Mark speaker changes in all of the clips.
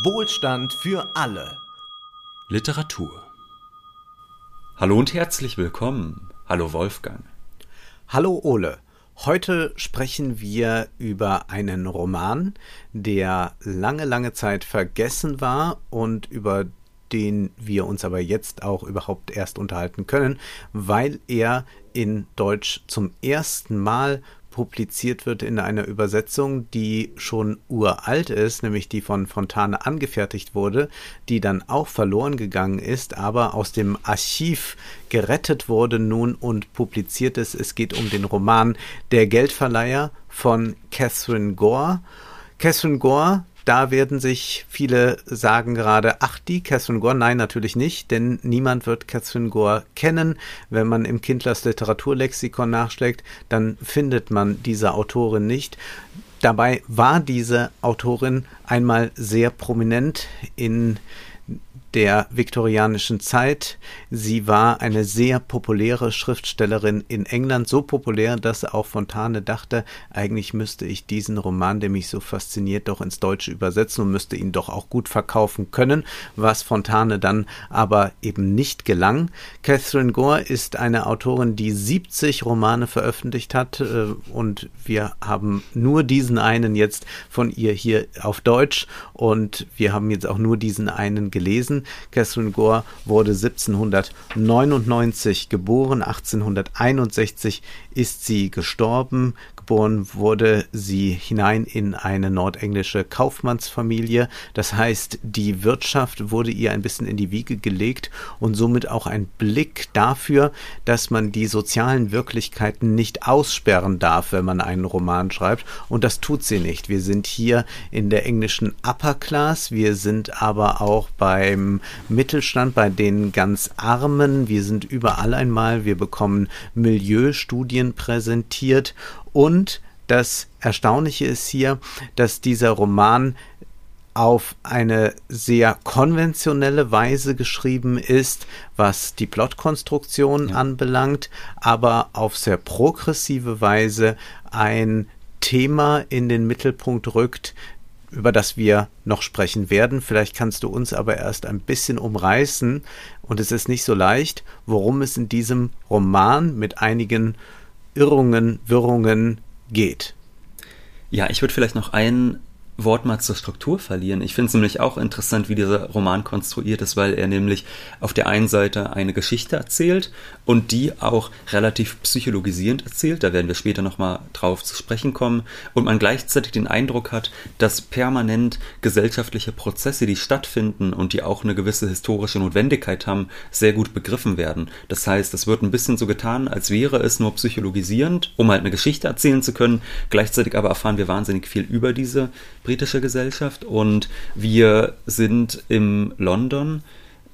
Speaker 1: Wohlstand für alle.
Speaker 2: Literatur. Hallo und herzlich willkommen. Hallo Wolfgang.
Speaker 1: Hallo Ole. Heute sprechen wir über einen Roman, der lange, lange Zeit vergessen war und über den wir uns aber jetzt auch überhaupt erst unterhalten können, weil er in Deutsch zum ersten Mal publiziert wird in einer Übersetzung, die schon uralt ist, nämlich die von Fontane angefertigt wurde, die dann auch verloren gegangen ist, aber aus dem Archiv gerettet wurde nun und publiziert ist. Es geht um den Roman Der Geldverleiher von Catherine Gore. Catherine Gore da werden sich viele sagen gerade, ach die Catherine Gore, nein, natürlich nicht, denn niemand wird Catherine Gore kennen. Wenn man im Kindlers Literaturlexikon nachschlägt, dann findet man diese Autorin nicht. Dabei war diese Autorin einmal sehr prominent in der viktorianischen Zeit. Sie war eine sehr populäre Schriftstellerin in England, so populär, dass auch Fontane dachte, eigentlich müsste ich diesen Roman, der mich so fasziniert, doch ins Deutsche übersetzen und müsste ihn doch auch gut verkaufen können, was Fontane dann aber eben nicht gelang. Catherine Gore ist eine Autorin, die 70 Romane veröffentlicht hat äh, und wir haben nur diesen einen jetzt von ihr hier auf Deutsch und wir haben jetzt auch nur diesen einen gelesen. Catherine Gore wurde 1799 geboren, 1861 ist sie gestorben. Geboren wurde sie hinein in eine nordenglische Kaufmannsfamilie. Das heißt, die Wirtschaft wurde ihr ein bisschen in die Wiege gelegt und somit auch ein Blick dafür, dass man die sozialen Wirklichkeiten nicht aussperren darf, wenn man einen Roman schreibt. Und das tut sie nicht. Wir sind hier in der englischen Upper Class. Wir sind aber auch beim Mittelstand, bei den ganz Armen. Wir sind überall einmal. Wir bekommen Milieustudien präsentiert und das Erstaunliche ist hier, dass dieser Roman auf eine sehr konventionelle Weise geschrieben ist, was die Plotkonstruktion ja. anbelangt, aber auf sehr progressive Weise ein Thema in den Mittelpunkt rückt, über das wir noch sprechen werden. Vielleicht kannst du uns aber erst ein bisschen umreißen, und es ist nicht so leicht, worum es in diesem Roman mit einigen Irrungen, Wirrungen geht.
Speaker 2: Ja, ich würde vielleicht noch ein Wort mal zur Struktur verlieren. Ich finde es nämlich auch interessant, wie dieser Roman konstruiert ist, weil er nämlich auf der einen Seite eine Geschichte erzählt und die auch relativ psychologisierend erzählt. Da werden wir später nochmal drauf zu sprechen kommen. Und man gleichzeitig den Eindruck hat, dass permanent gesellschaftliche Prozesse, die stattfinden und die auch eine gewisse historische Notwendigkeit haben, sehr gut begriffen werden. Das heißt, es wird ein bisschen so getan, als wäre es nur psychologisierend, um halt eine Geschichte erzählen zu können. Gleichzeitig aber erfahren wir wahnsinnig viel über diese britische Gesellschaft und wir sind im London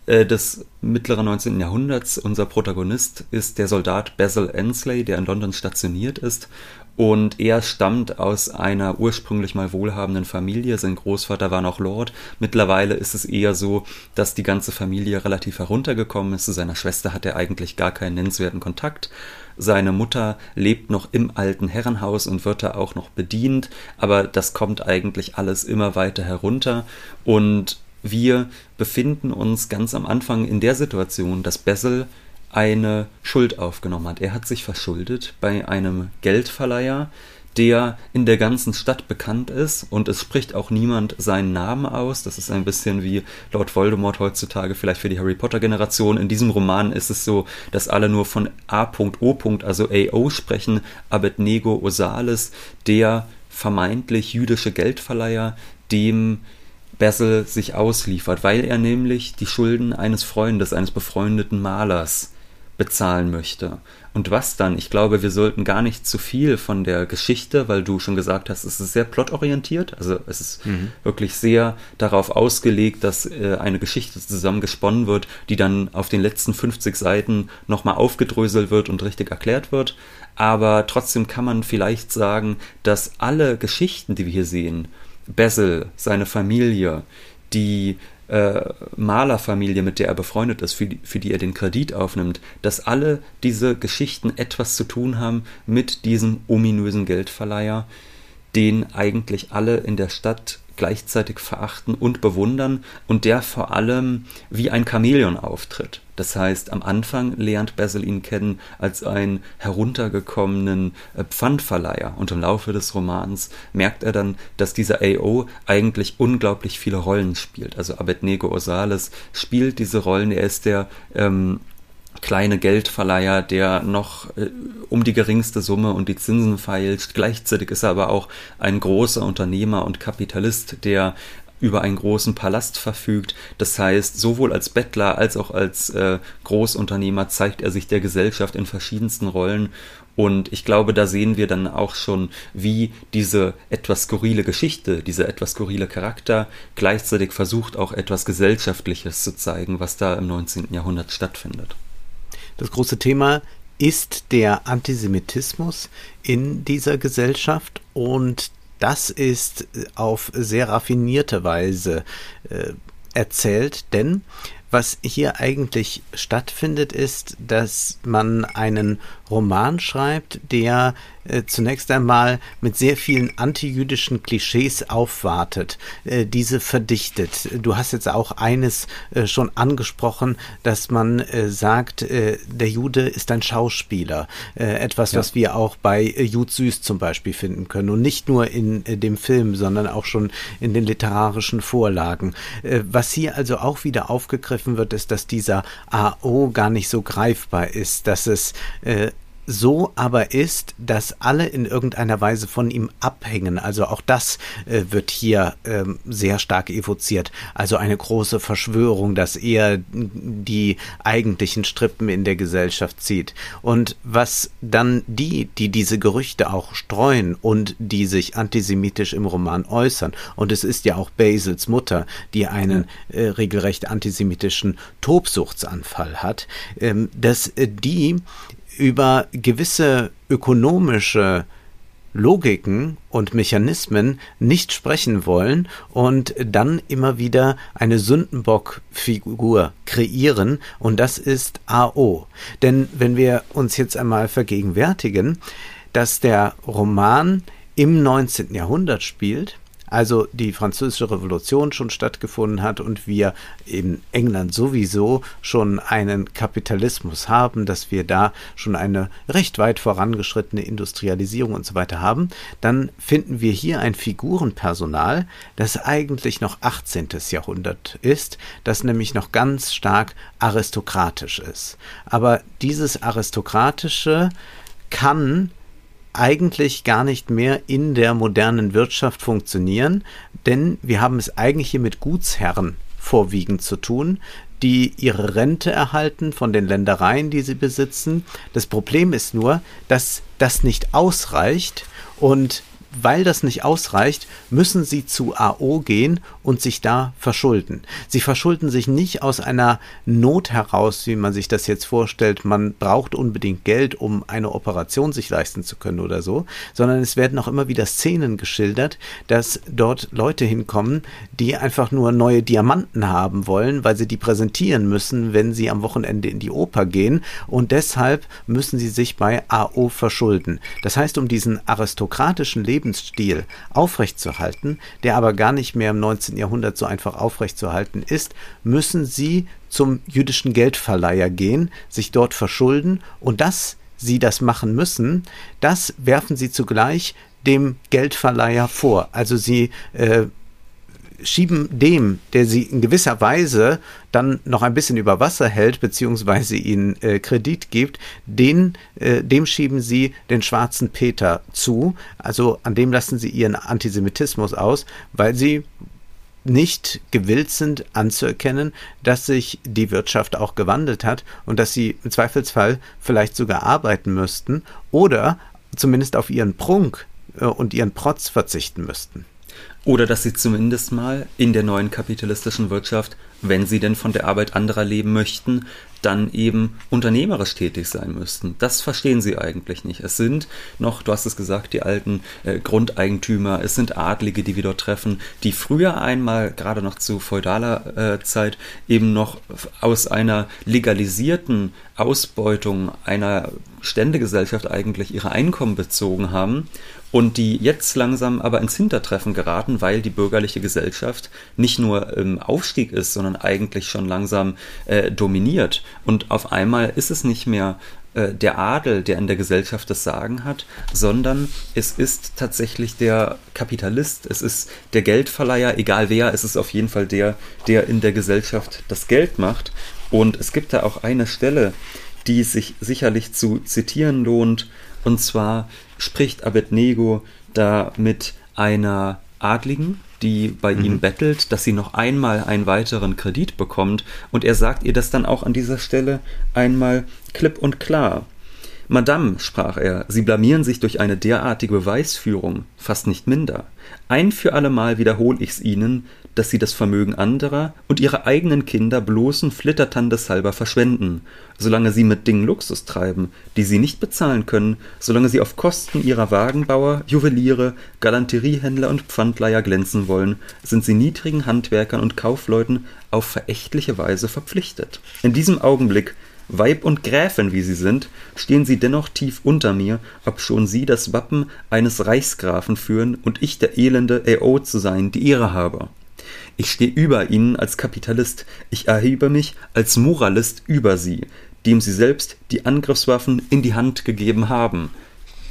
Speaker 2: äh, des mittleren 19. Jahrhunderts. Unser Protagonist ist der Soldat Basil Ensley, der in London stationiert ist und er stammt aus einer ursprünglich mal wohlhabenden Familie. Sein Großvater war noch Lord. Mittlerweile ist es eher so, dass die ganze Familie relativ heruntergekommen ist. Zu seiner Schwester hat er eigentlich gar keinen nennenswerten Kontakt. Seine Mutter lebt noch im alten Herrenhaus und wird da auch noch bedient, aber das kommt eigentlich alles immer weiter herunter und wir befinden uns ganz am Anfang in der Situation, dass Bessel eine Schuld aufgenommen hat. Er hat sich verschuldet bei einem Geldverleiher, der in der ganzen Stadt bekannt ist und es spricht auch niemand seinen Namen aus. Das ist ein bisschen wie Lord Voldemort heutzutage vielleicht für die Harry Potter Generation. In diesem Roman ist es so, dass alle nur von A.O. also AO sprechen, Abednego Osales, der vermeintlich jüdische Geldverleiher, dem Basil sich ausliefert, weil er nämlich die Schulden eines Freundes, eines befreundeten Malers bezahlen möchte. Und was dann? Ich glaube, wir sollten gar nicht zu viel von der Geschichte, weil du schon gesagt hast, es ist sehr plotorientiert. Also es ist mhm. wirklich sehr darauf ausgelegt, dass äh, eine Geschichte zusammengesponnen wird, die dann auf den letzten 50 Seiten nochmal aufgedröselt wird und richtig erklärt wird. Aber trotzdem kann man vielleicht sagen, dass alle Geschichten, die wir hier sehen, Basil, seine Familie, die äh, Malerfamilie, mit der er befreundet ist, für die, für die er den Kredit aufnimmt, dass alle diese Geschichten etwas zu tun haben mit diesem ominösen Geldverleiher, den eigentlich alle in der Stadt gleichzeitig verachten und bewundern und der vor allem wie ein Chamäleon auftritt. Das heißt, am Anfang lernt Basil ihn kennen als einen heruntergekommenen äh, Pfandverleiher und im Laufe des Romans merkt er dann, dass dieser AO eigentlich unglaublich viele Rollen spielt. Also Abednego Osales spielt diese Rollen, er ist der ähm, kleine Geldverleiher, der noch äh, um die geringste Summe und die Zinsen feilscht. Gleichzeitig ist er aber auch ein großer Unternehmer und Kapitalist, der über einen großen Palast verfügt. Das heißt, sowohl als Bettler als auch als äh, Großunternehmer zeigt er sich der Gesellschaft in verschiedensten Rollen. Und ich glaube, da sehen wir dann auch schon, wie diese etwas skurrile Geschichte, dieser etwas skurrile Charakter gleichzeitig versucht, auch etwas Gesellschaftliches zu zeigen, was da im 19. Jahrhundert stattfindet.
Speaker 1: Das große Thema ist der Antisemitismus in dieser Gesellschaft und das ist äh, auf sehr raffinierte Weise äh, erzählt, denn was hier eigentlich stattfindet, ist, dass man einen Roman schreibt, der äh, zunächst einmal mit sehr vielen antijüdischen Klischees aufwartet, äh, diese verdichtet. Du hast jetzt auch eines äh, schon angesprochen, dass man äh, sagt, äh, der Jude ist ein Schauspieler. Äh, etwas, ja. was wir auch bei Jud Süß zum Beispiel finden können. Und nicht nur in dem Film, sondern auch schon in den literarischen Vorlagen. was hier also auch wieder aufgegriffen wird, ist, dass dieser AO gar nicht so greifbar ist, dass es so aber ist, dass alle in irgendeiner Weise von ihm abhängen. Also auch das äh, wird hier ähm, sehr stark evoziert. Also eine große Verschwörung, dass er die eigentlichen Strippen in der Gesellschaft zieht. Und was dann die, die diese Gerüchte auch streuen und die sich antisemitisch im Roman äußern, und es ist ja auch Basils Mutter, die einen äh, regelrecht antisemitischen Tobsuchtsanfall hat, ähm, dass äh, die über gewisse ökonomische Logiken und Mechanismen nicht sprechen wollen und dann immer wieder eine Sündenbock-Figur kreieren und das ist AO. Denn wenn wir uns jetzt einmal vergegenwärtigen, dass der Roman im 19. Jahrhundert spielt, also die französische Revolution schon stattgefunden hat und wir in England sowieso schon einen Kapitalismus haben, dass wir da schon eine recht weit vorangeschrittene Industrialisierung und so weiter haben, dann finden wir hier ein Figurenpersonal, das eigentlich noch 18. Jahrhundert ist, das nämlich noch ganz stark aristokratisch ist. Aber dieses aristokratische kann eigentlich gar nicht mehr in der modernen Wirtschaft funktionieren, denn wir haben es eigentlich hier mit Gutsherren vorwiegend zu tun, die ihre Rente erhalten von den Ländereien, die sie besitzen. Das Problem ist nur, dass das nicht ausreicht und weil das nicht ausreicht, müssen sie zu AO gehen und sich da verschulden. Sie verschulden sich nicht aus einer Not heraus, wie man sich das jetzt vorstellt, man braucht unbedingt Geld, um eine Operation sich leisten zu können oder so, sondern es werden auch immer wieder Szenen geschildert, dass dort Leute hinkommen, die einfach nur neue Diamanten haben wollen, weil sie die präsentieren müssen, wenn sie am Wochenende in die Oper gehen und deshalb müssen sie sich bei AO verschulden. Das heißt, um diesen aristokratischen Leben Lebensstil aufrechtzuerhalten, der aber gar nicht mehr im 19. Jahrhundert so einfach aufrechtzuerhalten ist, müssen sie zum jüdischen Geldverleiher gehen, sich dort verschulden und dass sie das machen müssen, das werfen sie zugleich dem Geldverleiher vor. Also sie äh, schieben dem, der sie in gewisser Weise dann noch ein bisschen über Wasser hält, beziehungsweise ihnen äh, Kredit gibt, den, äh, dem schieben sie den schwarzen Peter zu. Also an dem lassen sie ihren Antisemitismus aus, weil sie nicht gewillt sind anzuerkennen, dass sich die Wirtschaft auch gewandelt hat und dass sie im Zweifelsfall vielleicht sogar arbeiten müssten oder zumindest auf ihren Prunk äh, und ihren Protz verzichten müssten.
Speaker 2: Oder dass sie zumindest mal in der neuen kapitalistischen Wirtschaft, wenn sie denn von der Arbeit anderer leben möchten, dann eben unternehmerisch tätig sein müssten. Das verstehen sie eigentlich nicht. Es sind noch, du hast es gesagt, die alten äh, Grundeigentümer, es sind Adlige, die wir dort treffen, die früher einmal, gerade noch zu feudaler äh, Zeit, eben noch aus einer legalisierten Ausbeutung einer Ständegesellschaft eigentlich ihre Einkommen bezogen haben und die jetzt langsam aber ins Hintertreffen geraten, weil die bürgerliche Gesellschaft nicht nur im Aufstieg ist, sondern eigentlich schon langsam äh, dominiert. Und auf einmal ist es nicht mehr äh, der Adel, der in der Gesellschaft das Sagen hat, sondern es ist tatsächlich der Kapitalist, es ist der Geldverleiher, egal wer, es ist auf jeden Fall der, der in der Gesellschaft das Geld macht. Und es gibt da auch eine Stelle, die sich sicherlich zu zitieren lohnt, und zwar spricht Abednego da mit einer Adligen, die bei mhm. ihm bettelt, dass sie noch einmal einen weiteren Kredit bekommt, und er sagt ihr das dann auch an dieser Stelle einmal klipp und klar. Madame, sprach er, Sie blamieren sich durch eine derartige Beweisführung, fast nicht minder. Ein für allemal wiederhol ich's Ihnen, dass Sie das Vermögen anderer und Ihre eigenen Kinder bloßen Flittertandeshalber verschwenden, solange Sie mit Dingen Luxus treiben, die Sie nicht bezahlen können, solange Sie auf Kosten Ihrer Wagenbauer, Juweliere, Galanteriehändler und Pfandleiher glänzen wollen, sind Sie niedrigen Handwerkern und Kaufleuten auf verächtliche Weise verpflichtet. In diesem Augenblick Weib und Gräfin wie sie sind, stehen sie dennoch tief unter mir, obschon sie das Wappen eines Reichsgrafen führen und ich der elende A.O. zu sein die Ehre habe. Ich stehe über ihnen als Kapitalist, ich erhebe mich als Moralist über sie, dem sie selbst die Angriffswaffen in die Hand gegeben haben.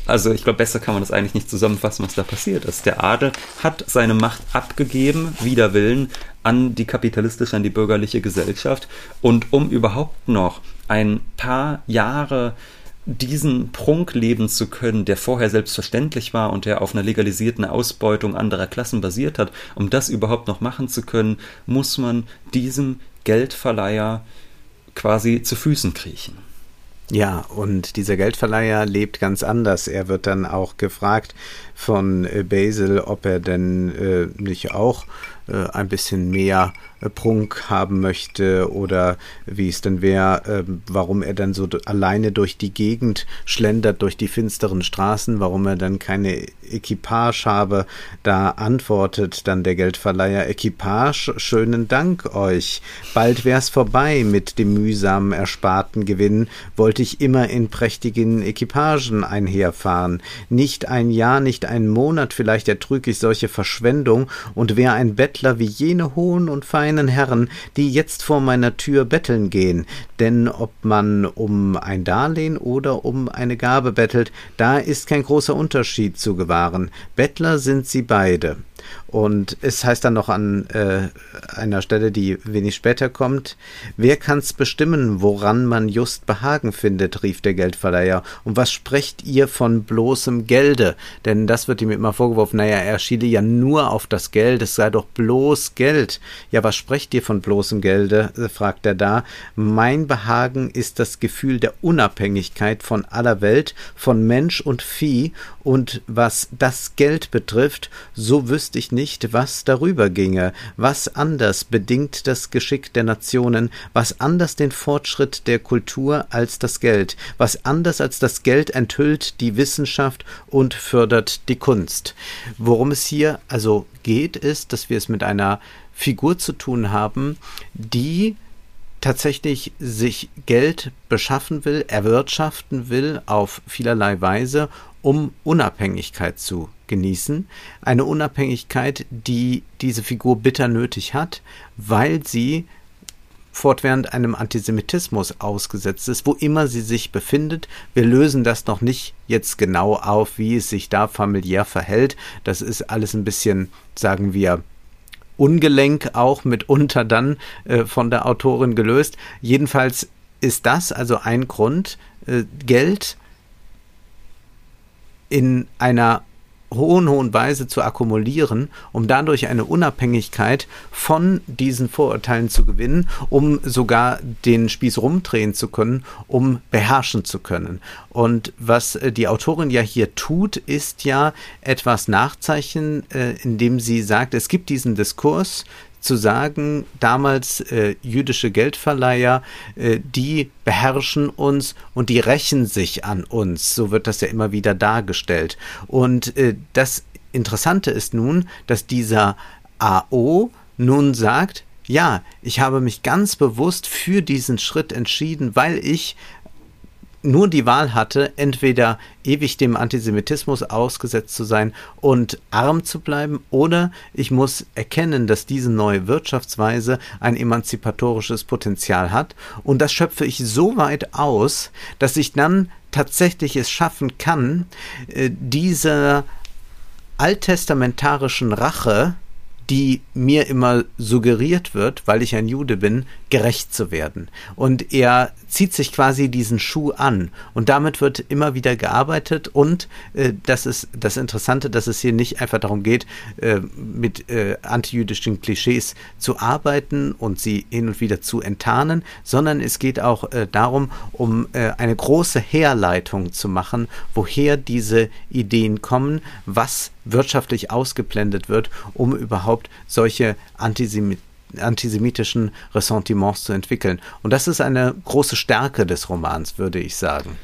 Speaker 2: Also ich glaube, besser kann man das eigentlich nicht zusammenfassen, was da passiert ist. Der Adel hat seine Macht abgegeben, wider Willen, an die kapitalistische, an die bürgerliche Gesellschaft. Und um überhaupt noch ein paar Jahre diesen Prunk leben zu können, der vorher selbstverständlich war und der auf einer legalisierten Ausbeutung anderer Klassen basiert hat, um das überhaupt noch machen zu können, muss man diesem Geldverleiher quasi zu Füßen kriechen.
Speaker 1: Ja, und dieser Geldverleiher lebt ganz anders. Er wird dann auch gefragt von äh, Basil, ob er denn äh, nicht auch äh, ein bisschen mehr äh, Prunk haben möchte oder wie es denn wäre, äh, warum er dann so alleine durch die Gegend schlendert, durch die finsteren Straßen, warum er dann keine Equipage habe. Da antwortet dann der Geldverleiher, Equipage, schönen Dank euch. Bald wär's vorbei mit dem mühsam ersparten Gewinn, wollte ich immer in prächtigen Equipagen einherfahren. Nicht ein Jahr, nicht ein Monat vielleicht ertrüg ich solche Verschwendung und wär ein Bettler wie jene hohen und feinen feinen Herren, die jetzt vor meiner Tür betteln gehen, denn ob man um ein Darlehen oder um eine Gabe bettelt, da ist kein großer Unterschied zu gewahren. Bettler sind sie beide. Und es heißt dann noch an äh, einer Stelle, die wenig später kommt, wer kann's bestimmen, woran man just Behagen findet, rief der Geldverleiher. Und was sprecht ihr von bloßem Gelde? Denn das wird ihm immer vorgeworfen, naja, er schiele ja nur auf das Geld, es sei doch bloß Geld. Ja, was sprecht ihr von bloßem Gelde? Äh, fragt er da. Mein Behagen ist das Gefühl der Unabhängigkeit von aller Welt, von Mensch und Vieh, und was das Geld betrifft, so wüsste ich nicht, was darüber ginge, was anders bedingt das Geschick der Nationen, was anders den Fortschritt der Kultur als das Geld, was anders als das Geld enthüllt die Wissenschaft und fördert die Kunst. Worum es hier also geht, ist, dass wir es mit einer Figur zu tun haben, die tatsächlich sich Geld beschaffen will, erwirtschaften will auf vielerlei Weise, um Unabhängigkeit zu genießen. Eine Unabhängigkeit, die diese Figur bitter nötig hat, weil sie fortwährend einem Antisemitismus ausgesetzt ist, wo immer sie sich befindet. Wir lösen das noch nicht jetzt genau auf, wie es sich da familiär verhält. Das ist alles ein bisschen, sagen wir, ungelenk auch mitunter dann äh, von der Autorin gelöst. Jedenfalls ist das also ein Grund, äh, Geld in einer hohen, hohen Weise zu akkumulieren, um dadurch eine Unabhängigkeit von diesen Vorurteilen zu gewinnen, um sogar den Spieß rumdrehen zu können, um beherrschen zu können. Und was äh, die Autorin ja hier tut, ist ja etwas nachzeichnen, äh, indem sie sagt, es gibt diesen Diskurs zu sagen, damals äh, jüdische Geldverleiher, äh, die beherrschen uns und die rächen sich an uns. So wird das ja immer wieder dargestellt. Und äh, das Interessante ist nun, dass dieser AO nun sagt, ja, ich habe mich ganz bewusst für diesen Schritt entschieden, weil ich nur die Wahl hatte, entweder ewig dem Antisemitismus ausgesetzt zu sein und arm zu bleiben, oder ich muss erkennen, dass diese neue Wirtschaftsweise ein emanzipatorisches Potenzial hat, und das schöpfe ich so weit aus, dass ich dann tatsächlich es schaffen kann, äh, dieser alttestamentarischen Rache, die mir immer suggeriert wird, weil ich ein Jude bin, gerecht zu werden. Und er zieht sich quasi diesen Schuh an. Und damit wird immer wieder gearbeitet. Und äh, das ist das Interessante, dass es hier nicht einfach darum geht, äh, mit äh, antijüdischen Klischees zu arbeiten und sie hin und wieder zu enttarnen, sondern es geht auch äh, darum, um äh, eine große Herleitung zu machen, woher diese Ideen kommen, was wirtschaftlich ausgeblendet wird, um überhaupt solche Antisemit antisemitischen Ressentiments zu entwickeln. Und das ist eine große Stärke des Romans, würde ich sagen.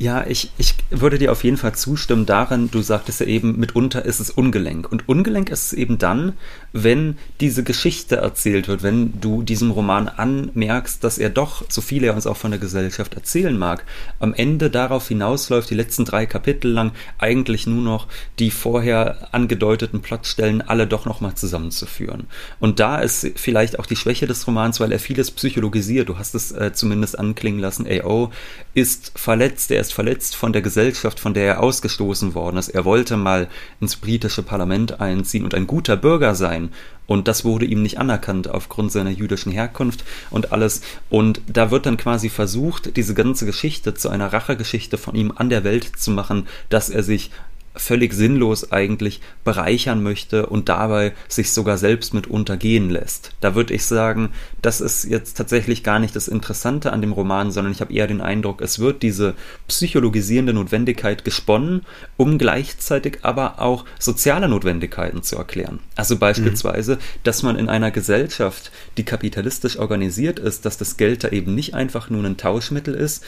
Speaker 2: Ja, ich, ich würde dir auf jeden Fall zustimmen daran, du sagtest ja eben, mitunter ist es ungelenk. Und ungelenk ist es eben dann, wenn diese Geschichte erzählt wird, wenn du diesem Roman anmerkst, dass er doch, so viel er uns auch von der Gesellschaft erzählen mag, am Ende darauf hinausläuft, die letzten drei Kapitel lang eigentlich nur noch die vorher angedeuteten Plotstellen alle doch nochmal zusammenzuführen. Und da ist vielleicht auch die Schwäche des Romans, weil er vieles psychologisiert. Du hast es äh, zumindest anklingen lassen. AO ist verletzt, er ist verletzt von der Gesellschaft, von der er ausgestoßen worden ist. Er wollte mal ins britische Parlament einziehen und ein guter Bürger sein. Und das wurde ihm nicht anerkannt aufgrund seiner jüdischen Herkunft und alles. Und da wird dann quasi versucht, diese ganze Geschichte zu einer Rachegeschichte von ihm an der Welt zu machen, dass er sich völlig sinnlos eigentlich bereichern möchte und dabei sich sogar selbst mit untergehen lässt. Da würde ich sagen, das ist jetzt tatsächlich gar nicht das Interessante an dem Roman, sondern ich habe eher den Eindruck, es wird diese psychologisierende Notwendigkeit gesponnen, um gleichzeitig aber auch soziale Notwendigkeiten zu erklären. Also beispielsweise, mhm. dass man in einer Gesellschaft, die kapitalistisch organisiert ist, dass das Geld da eben nicht einfach nur ein Tauschmittel ist,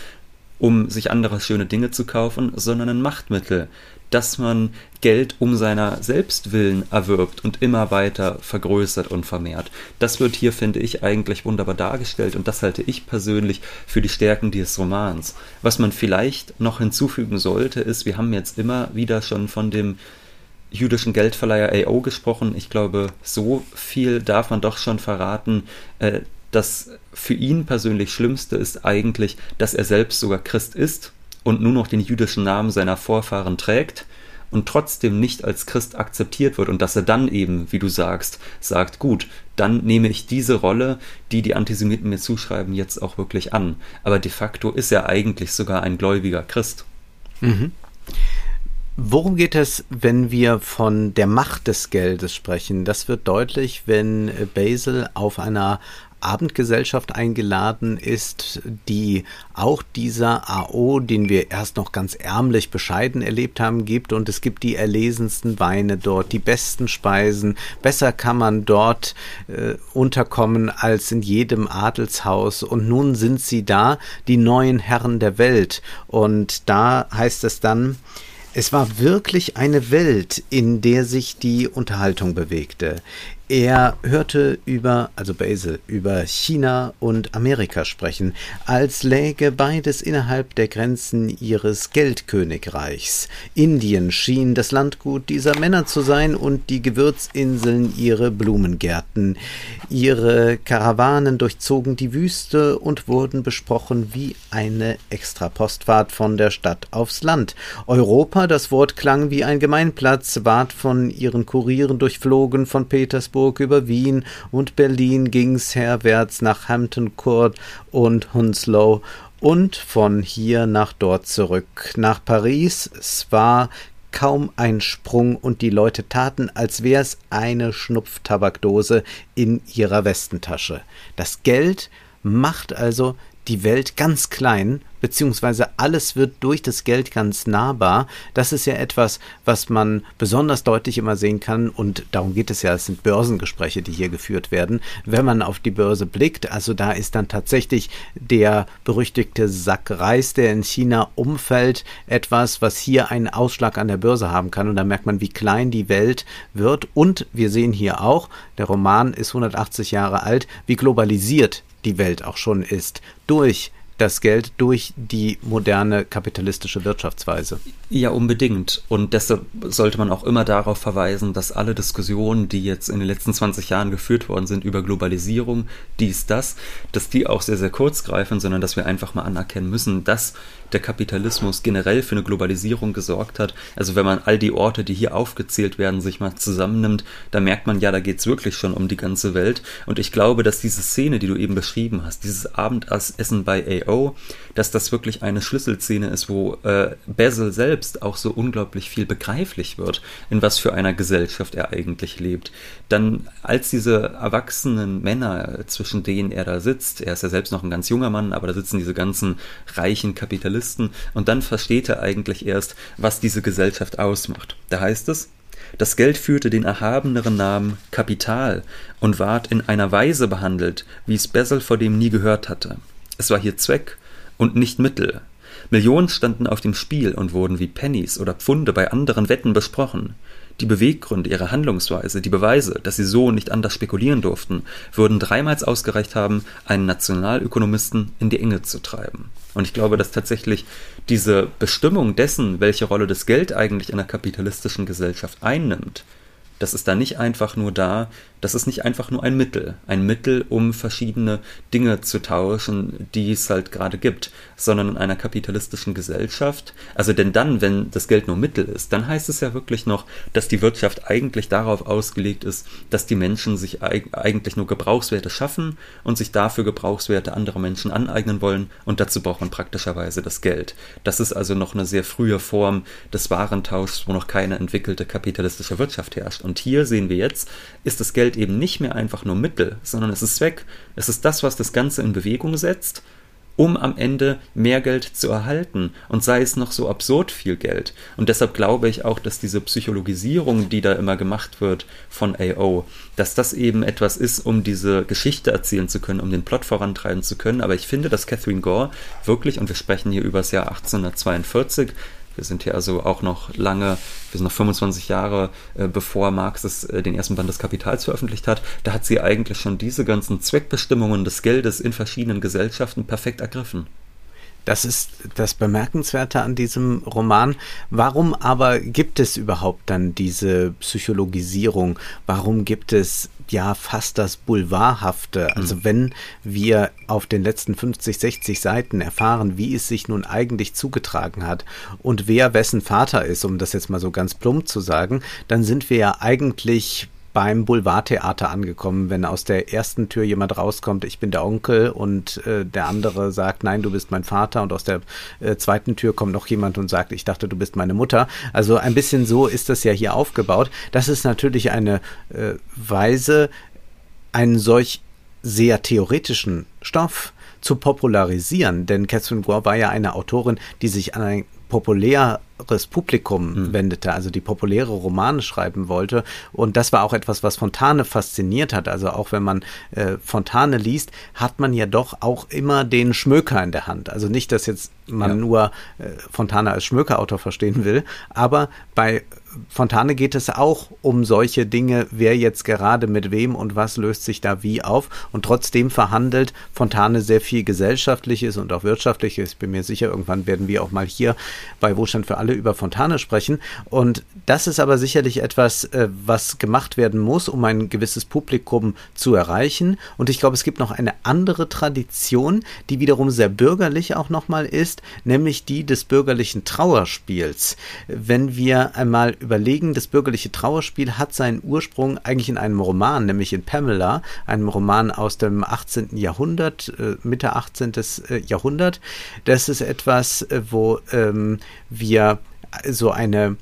Speaker 2: um sich andere schöne Dinge zu kaufen, sondern ein Machtmittel, dass man Geld um seiner selbst willen erwirbt und immer weiter vergrößert und vermehrt. Das wird hier, finde ich, eigentlich wunderbar dargestellt und das halte ich persönlich für die Stärken dieses Romans. Was man vielleicht noch hinzufügen sollte, ist, wir haben jetzt immer wieder schon von dem jüdischen Geldverleiher AO gesprochen. Ich glaube, so viel darf man doch schon verraten. Äh, das für ihn persönlich Schlimmste ist eigentlich, dass er selbst sogar Christ ist und nur noch den jüdischen Namen seiner Vorfahren trägt und trotzdem nicht als Christ akzeptiert wird und dass er dann eben, wie du sagst, sagt, gut, dann nehme ich diese Rolle, die die Antisemiten mir zuschreiben, jetzt auch wirklich an. Aber de facto ist er eigentlich sogar ein gläubiger Christ.
Speaker 1: Mhm. Worum geht es, wenn wir von der Macht des Geldes sprechen? Das wird deutlich, wenn Basil auf einer Abendgesellschaft eingeladen ist, die auch dieser AO, den wir erst noch ganz ärmlich bescheiden erlebt haben, gibt. Und es gibt die erlesensten Weine dort, die besten Speisen. Besser kann man dort äh, unterkommen als in jedem Adelshaus. Und nun sind sie da, die neuen Herren der Welt. Und da heißt es dann, es war wirklich eine Welt, in der sich die Unterhaltung bewegte. Er hörte über, also Basil, über China und Amerika sprechen, als läge beides innerhalb der Grenzen ihres Geldkönigreichs. Indien schien das Landgut dieser Männer zu sein und die Gewürzinseln ihre Blumengärten. Ihre Karawanen durchzogen die Wüste und wurden besprochen wie eine Extrapostfahrt von der Stadt aufs Land. Europa, das Wort klang wie ein Gemeinplatz, ward von ihren Kurieren durchflogen, von Petersburg Hamburg über Wien und Berlin ging's herwärts nach Hampton Court und Hounslow und von hier nach dort zurück. Nach Paris, es war kaum ein Sprung und die Leute taten, als wär's eine Schnupftabakdose in ihrer Westentasche. Das Geld macht also die Welt ganz klein beziehungsweise alles wird durch das Geld ganz nahbar. Das ist ja etwas, was man besonders deutlich immer sehen kann und darum geht es ja, es sind Börsengespräche, die hier geführt werden. Wenn man auf die Börse blickt, also da ist dann tatsächlich der berüchtigte Sack Reis, der in China umfällt, etwas, was hier einen Ausschlag an der Börse haben kann und da merkt man, wie klein die Welt wird und wir sehen hier auch, der Roman ist 180 Jahre alt, wie globalisiert die Welt auch schon ist durch das Geld durch die moderne kapitalistische Wirtschaftsweise.
Speaker 2: Ja, unbedingt. Und deshalb sollte man auch immer darauf verweisen, dass alle Diskussionen, die jetzt in den letzten 20 Jahren geführt worden sind über Globalisierung, dies, das, dass die auch sehr, sehr kurz greifen, sondern dass wir einfach mal anerkennen müssen, dass der Kapitalismus generell für eine Globalisierung gesorgt hat. Also wenn man all die Orte, die hier aufgezählt werden, sich mal zusammennimmt, da merkt man, ja, da geht es wirklich schon um die ganze Welt. Und ich glaube, dass diese Szene, die du eben beschrieben hast, dieses Abendessen bei AO, dass das wirklich eine Schlüsselszene ist, wo äh, Basil selbst auch so unglaublich viel begreiflich wird, in was für einer Gesellschaft er eigentlich lebt. Dann als diese erwachsenen Männer, zwischen denen er da sitzt, er ist ja selbst noch ein ganz junger Mann, aber da sitzen diese ganzen reichen Kapitalisten, Kapitalisten und dann versteht er eigentlich erst, was diese Gesellschaft ausmacht. Da heißt es, das Geld führte den erhabeneren Namen Kapital und ward in einer Weise behandelt, wie es Bessel vor dem nie gehört hatte. Es war hier Zweck und nicht Mittel. Millionen standen auf dem Spiel und wurden wie Pennies oder Pfunde bei anderen Wetten besprochen. Die Beweggründe, ihre Handlungsweise, die Beweise, dass sie so nicht anders spekulieren durften, würden dreimals ausgereicht haben, einen Nationalökonomisten in die Enge zu treiben. Und ich glaube, dass tatsächlich diese Bestimmung dessen, welche Rolle das Geld eigentlich in einer kapitalistischen Gesellschaft einnimmt, das ist da nicht einfach nur da, das ist nicht einfach nur ein Mittel, ein Mittel, um verschiedene Dinge zu tauschen, die es halt gerade gibt, sondern in einer kapitalistischen Gesellschaft. Also denn dann, wenn das Geld nur Mittel ist, dann heißt es ja wirklich noch, dass die Wirtschaft eigentlich darauf ausgelegt ist, dass die Menschen sich eigentlich nur Gebrauchswerte schaffen und sich dafür Gebrauchswerte anderer Menschen aneignen wollen und dazu braucht man praktischerweise das Geld. Das ist also noch eine sehr frühe Form des Warentauschs, wo noch keine entwickelte kapitalistische Wirtschaft herrscht. Und hier sehen wir jetzt, ist das Geld eben nicht mehr einfach nur Mittel, sondern es ist Zweck. Es ist das, was das Ganze in Bewegung setzt, um am Ende mehr Geld zu erhalten und sei es noch so absurd viel Geld. Und deshalb glaube ich auch, dass diese Psychologisierung, die da immer gemacht wird von AO, dass das eben etwas ist, um diese Geschichte erzählen zu können, um den Plot vorantreiben zu können. Aber ich finde, dass Catherine Gore wirklich, und wir sprechen hier über das Jahr 1842, wir sind hier also auch noch lange, wir sind noch 25 Jahre äh, bevor Marx das, äh, den ersten Band des Kapitals veröffentlicht hat. Da hat sie eigentlich schon diese ganzen Zweckbestimmungen des Geldes in verschiedenen Gesellschaften perfekt ergriffen.
Speaker 1: Das ist das Bemerkenswerte an diesem Roman. Warum aber gibt es überhaupt dann diese Psychologisierung? Warum gibt es ja fast das Boulevardhafte? Hm. Also wenn wir auf den letzten 50, 60 Seiten erfahren, wie es sich nun eigentlich zugetragen hat und wer wessen Vater ist, um das jetzt mal so ganz plump zu sagen, dann sind wir ja eigentlich beim Boulevardtheater angekommen, wenn aus der ersten Tür jemand rauskommt, ich bin der Onkel und äh, der andere sagt, nein, du bist mein Vater und aus der äh, zweiten Tür kommt noch jemand und sagt, ich dachte, du bist meine Mutter. Also ein bisschen so ist das ja hier aufgebaut. Das ist natürlich eine äh, Weise, einen solch sehr theoretischen Stoff zu popularisieren, denn Catherine Gore war ja eine Autorin, die sich an ein populäres Publikum mhm. wendete, also die populäre Romane schreiben wollte. Und das war auch etwas, was Fontane fasziniert hat. Also auch wenn man äh, Fontane liest, hat man ja doch auch immer den Schmöker in der Hand. Also nicht, dass jetzt man ja. nur äh, Fontane als Schmökerautor verstehen will, aber bei Fontane geht es auch um solche Dinge, wer jetzt gerade mit wem und was löst sich da wie auf. Und trotzdem verhandelt Fontane sehr viel Gesellschaftliches und auch Wirtschaftliches. Ich bin mir sicher, irgendwann werden wir auch mal hier bei Wohlstand für alle über Fontane sprechen. Und das ist aber sicherlich etwas, äh, was gemacht werden muss, um ein gewisses Publikum zu erreichen. Und ich glaube, es gibt noch eine andere Tradition, die wiederum sehr bürgerlich auch nochmal ist, nämlich die des bürgerlichen Trauerspiels. Wenn wir einmal überlegen, das bürgerliche Trauerspiel hat seinen Ursprung eigentlich in einem Roman, nämlich in Pamela, einem Roman aus dem 18. Jahrhundert, äh, Mitte 18. Äh, Jahrhundert. Das ist etwas, wo ähm, wir so eine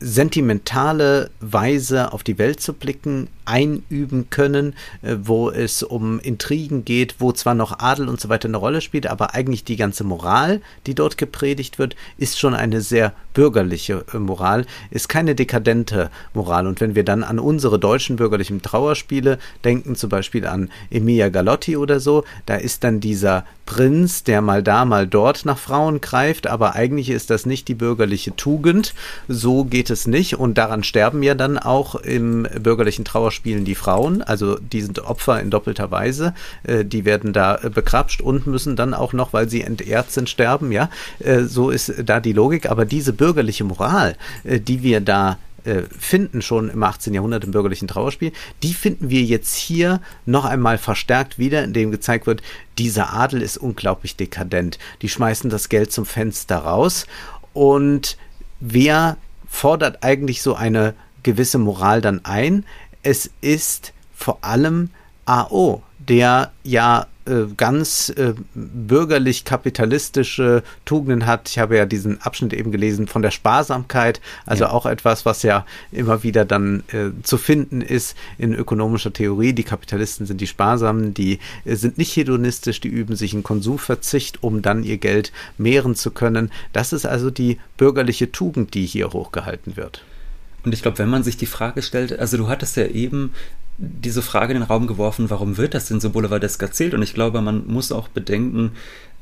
Speaker 1: sentimentale Weise auf die Welt zu blicken, einüben können, äh, wo es um Intrigen geht, wo zwar noch Adel und so weiter eine Rolle spielt, aber eigentlich die ganze Moral, die dort gepredigt wird, ist schon eine sehr bürgerliche äh, Moral, ist keine dekadente Moral. Und wenn wir dann an unsere deutschen bürgerlichen Trauerspiele denken, zum Beispiel an Emilia Galotti oder so, da ist dann dieser Prinz, der mal da, mal dort nach Frauen greift, aber eigentlich ist das nicht die bürgerliche Tugend. So geht es nicht und daran sterben ja dann auch im bürgerlichen Trauerspielen die Frauen, also die sind Opfer in doppelter Weise, äh, die werden da äh, bekrapscht und müssen dann auch noch, weil sie entehrt sind, sterben, ja, äh, so ist da die Logik, aber diese bürgerliche Moral, die wir da äh, finden schon im 18. Jahrhundert im bürgerlichen Trauerspiel, die finden wir jetzt hier noch einmal verstärkt wieder, indem gezeigt wird, dieser Adel ist unglaublich dekadent. Die schmeißen das Geld zum Fenster raus und wer fordert eigentlich so eine gewisse Moral dann ein? Es ist vor allem AO, der ja äh, ganz äh, bürgerlich-kapitalistische Tugenden hat. Ich habe ja diesen Abschnitt eben gelesen von der Sparsamkeit, also ja. auch etwas, was ja immer wieder dann äh, zu finden ist in ökonomischer Theorie. Die Kapitalisten sind die Sparsamen, die äh, sind nicht hedonistisch, die üben sich in Konsumverzicht, um dann ihr Geld mehren zu können. Das ist also die bürgerliche Tugend, die hier hochgehalten wird.
Speaker 2: Und ich glaube, wenn man sich die Frage stellt, also du hattest ja eben diese Frage in den Raum geworfen, warum wird das denn so boulevardesk erzählt? Und ich glaube, man muss auch bedenken,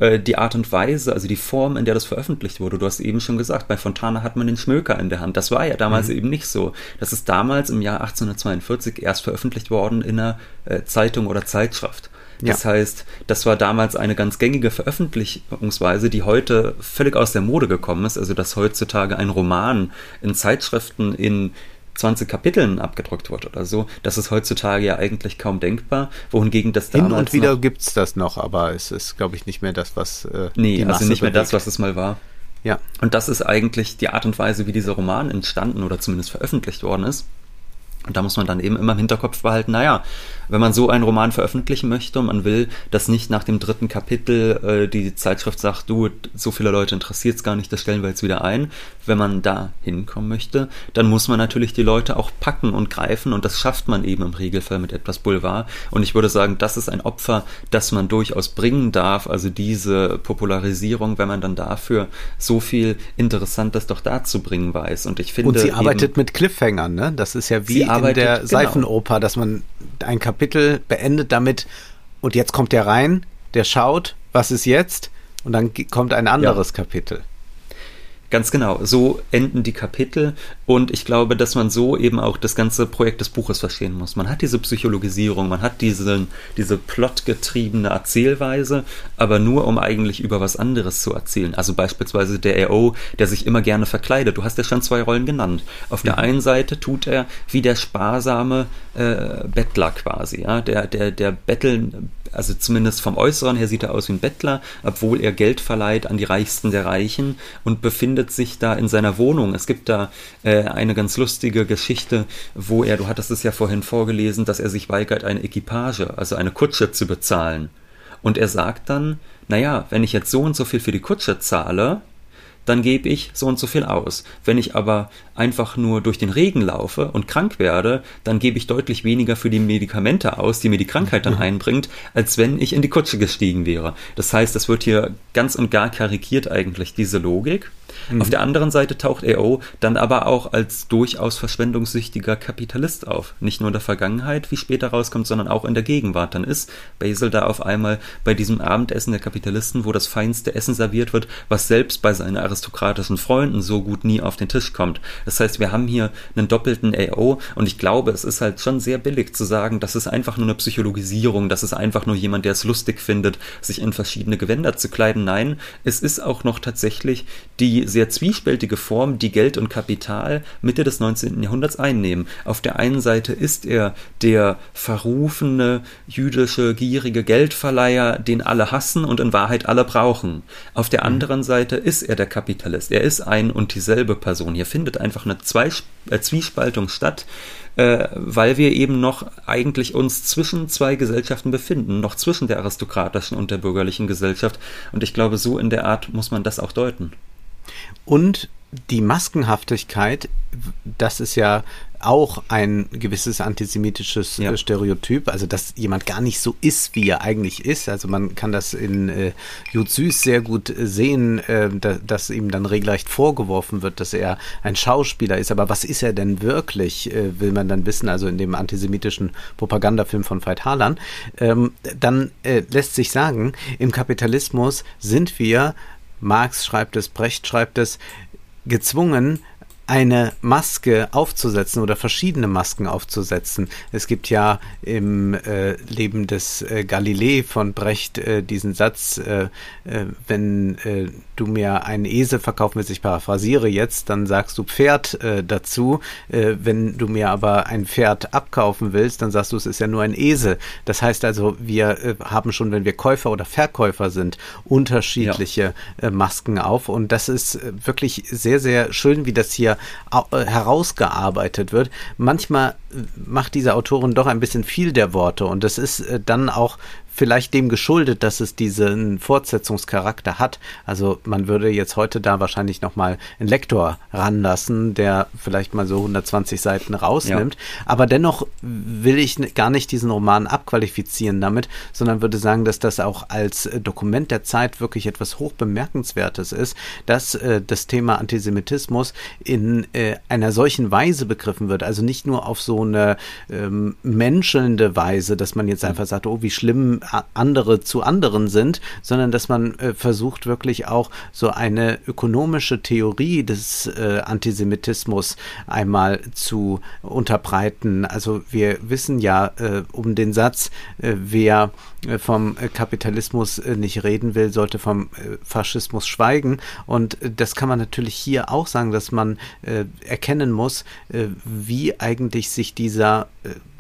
Speaker 2: äh, die Art und Weise, also die Form, in der das veröffentlicht wurde. Du hast eben schon gesagt, bei Fontana hat man den Schmöker in der Hand. Das war ja damals mhm. eben nicht so. Das ist damals im Jahr 1842 erst veröffentlicht worden in einer äh, Zeitung oder Zeitschrift. Das ja. heißt, das war damals eine ganz gängige Veröffentlichungsweise, die heute völlig aus der Mode gekommen ist. Also, dass heutzutage ein Roman in Zeitschriften in 20 Kapiteln abgedruckt wird oder so. Das ist heutzutage ja eigentlich kaum denkbar, wohingegen das
Speaker 1: damals. Hin und wieder gibt es das noch, aber es ist, glaube ich, nicht mehr das, was.
Speaker 2: Äh, nee, also nicht mehr das, was es mal war.
Speaker 1: Ja.
Speaker 2: Und das ist eigentlich die Art und Weise, wie dieser Roman entstanden oder zumindest veröffentlicht worden ist. Und da muss man dann eben immer im Hinterkopf behalten, naja, wenn man so einen Roman veröffentlichen möchte und man will, dass nicht nach dem dritten Kapitel äh, die Zeitschrift sagt, du, so viele Leute interessiert es gar nicht, das stellen wir jetzt wieder ein. Wenn man da hinkommen möchte, dann muss man natürlich die Leute auch packen und greifen und das schafft man eben im Regelfall mit etwas Boulevard. Und ich würde sagen, das ist ein Opfer, das man durchaus bringen darf, also diese Popularisierung, wenn man dann dafür so viel Interessantes doch dazu bringen weiß. Und ich finde.
Speaker 1: Und sie arbeitet eben, mit Cliffhangern, ne? Das ist ja wie in der genau. Seifenoper, dass man ein Kapitel beendet damit und jetzt kommt der rein, der schaut, was ist jetzt und dann kommt ein anderes ja. Kapitel.
Speaker 2: Ganz genau, so enden die Kapitel und ich glaube, dass man so eben auch das ganze Projekt des Buches verstehen muss. Man hat diese Psychologisierung, man hat diesen, diese plotgetriebene Erzählweise, aber nur um eigentlich über was anderes zu erzählen. Also beispielsweise der AO, der sich immer gerne verkleidet. Du hast ja schon zwei Rollen genannt. Auf der einen Seite tut er wie der sparsame äh, Bettler quasi, ja, der, der, der betteln, also zumindest vom Äußeren her sieht er aus wie ein Bettler, obwohl er Geld verleiht an die Reichsten der Reichen und befindet sich da in seiner Wohnung. Es gibt da äh, eine ganz lustige Geschichte, wo er, du hattest es ja vorhin vorgelesen, dass er sich weigert, eine Equipage, also eine Kutsche zu bezahlen. Und er sagt dann, naja, wenn ich jetzt so und so viel für die Kutsche zahle, dann gebe ich so und so viel aus. Wenn ich aber einfach nur durch den Regen laufe und krank werde, dann gebe ich deutlich weniger für die Medikamente aus, die mir die Krankheit dann mhm. einbringt, als wenn ich in die Kutsche gestiegen wäre. Das heißt, es wird hier ganz und gar karikiert eigentlich diese Logik. Mhm. Auf der anderen Seite taucht AO dann aber auch als durchaus verschwendungssüchtiger Kapitalist auf. Nicht nur in der Vergangenheit, wie später rauskommt, sondern auch in der Gegenwart. Dann ist Basil da auf einmal bei diesem Abendessen der Kapitalisten, wo das feinste Essen serviert wird, was selbst bei seinen aristokratischen Freunden so gut nie auf den Tisch kommt. Das heißt, wir haben hier einen doppelten AO und ich glaube, es ist halt schon sehr billig zu sagen, das ist einfach nur eine Psychologisierung, das ist einfach nur jemand, der es lustig findet, sich in verschiedene Gewänder zu kleiden. Nein, es ist auch noch tatsächlich die sehr zwiespältige Form, die Geld und Kapital Mitte des 19. Jahrhunderts einnehmen. Auf der einen Seite ist er der verrufene, jüdische, gierige Geldverleiher, den alle hassen und in Wahrheit alle brauchen. Auf der mhm. anderen Seite ist er der Kapitalist. Er ist ein und dieselbe Person. Hier findet einfach eine Zweisp äh, Zwiespaltung statt, äh, weil wir eben noch eigentlich uns zwischen zwei Gesellschaften befinden, noch zwischen der aristokratischen und der bürgerlichen Gesellschaft. Und ich glaube, so in der Art muss man das auch deuten.
Speaker 1: Und die Maskenhaftigkeit, das ist ja auch ein gewisses antisemitisches ja. Stereotyp, also dass jemand gar nicht so ist, wie er eigentlich ist. Also man kann das in äh, Jud Süß sehr gut sehen, äh, da, dass ihm dann regelrecht vorgeworfen wird, dass er ein Schauspieler ist. Aber was ist er denn wirklich, äh, will man dann wissen, also in dem antisemitischen Propagandafilm von Veit Harlan. Ähm, dann äh, lässt sich sagen, im Kapitalismus sind wir Marx schreibt es, Brecht schreibt es, gezwungen, eine Maske aufzusetzen oder verschiedene Masken aufzusetzen. Es gibt ja im äh, Leben des äh, Galilei von Brecht äh, diesen Satz, äh, äh, wenn äh, du mir einen Esel verkaufen willst, ich paraphrasiere jetzt, dann sagst du Pferd dazu. wenn du mir aber ein Pferd abkaufen willst, dann sagst du, es ist ja nur ein Esel. Das heißt also, wir haben schon, wenn wir Käufer oder Verkäufer sind, unterschiedliche ja. Masken auf. Und das ist wirklich sehr, sehr schön, wie das hier herausgearbeitet wird. Manchmal macht diese Autorin doch ein bisschen viel der Worte und das ist äh, dann auch vielleicht dem geschuldet, dass es diesen Fortsetzungscharakter hat. Also man würde jetzt heute da wahrscheinlich nochmal einen Lektor ranlassen, der vielleicht mal so 120 Seiten rausnimmt. Ja. Aber dennoch will ich gar nicht diesen Roman abqualifizieren damit, sondern würde sagen, dass das auch als Dokument der Zeit wirklich etwas hochbemerkenswertes ist, dass äh, das Thema Antisemitismus in äh, einer solchen Weise begriffen wird. Also nicht nur auf so eine ähm, menschelnde Weise, dass man jetzt einfach sagt, oh, wie schlimm andere zu anderen sind, sondern dass man äh, versucht wirklich auch so eine ökonomische Theorie des äh, Antisemitismus einmal zu unterbreiten. Also wir wissen ja äh, um den Satz, äh, wer äh, vom Kapitalismus äh, nicht reden will, sollte vom Faschismus schweigen. Und das kann man natürlich hier auch sagen, dass man erkennen muss, wie eigentlich sich dieser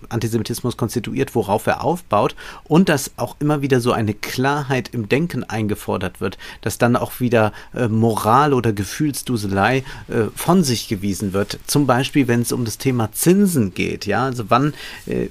Speaker 1: Antisemitismus konstituiert, worauf er aufbaut und dass auch immer wieder so eine Klarheit im Denken eingefordert wird, dass dann auch wieder äh, Moral oder Gefühlsduselei äh, von sich gewiesen wird. Zum Beispiel, wenn es um das Thema Zinsen geht, ja, also wann äh,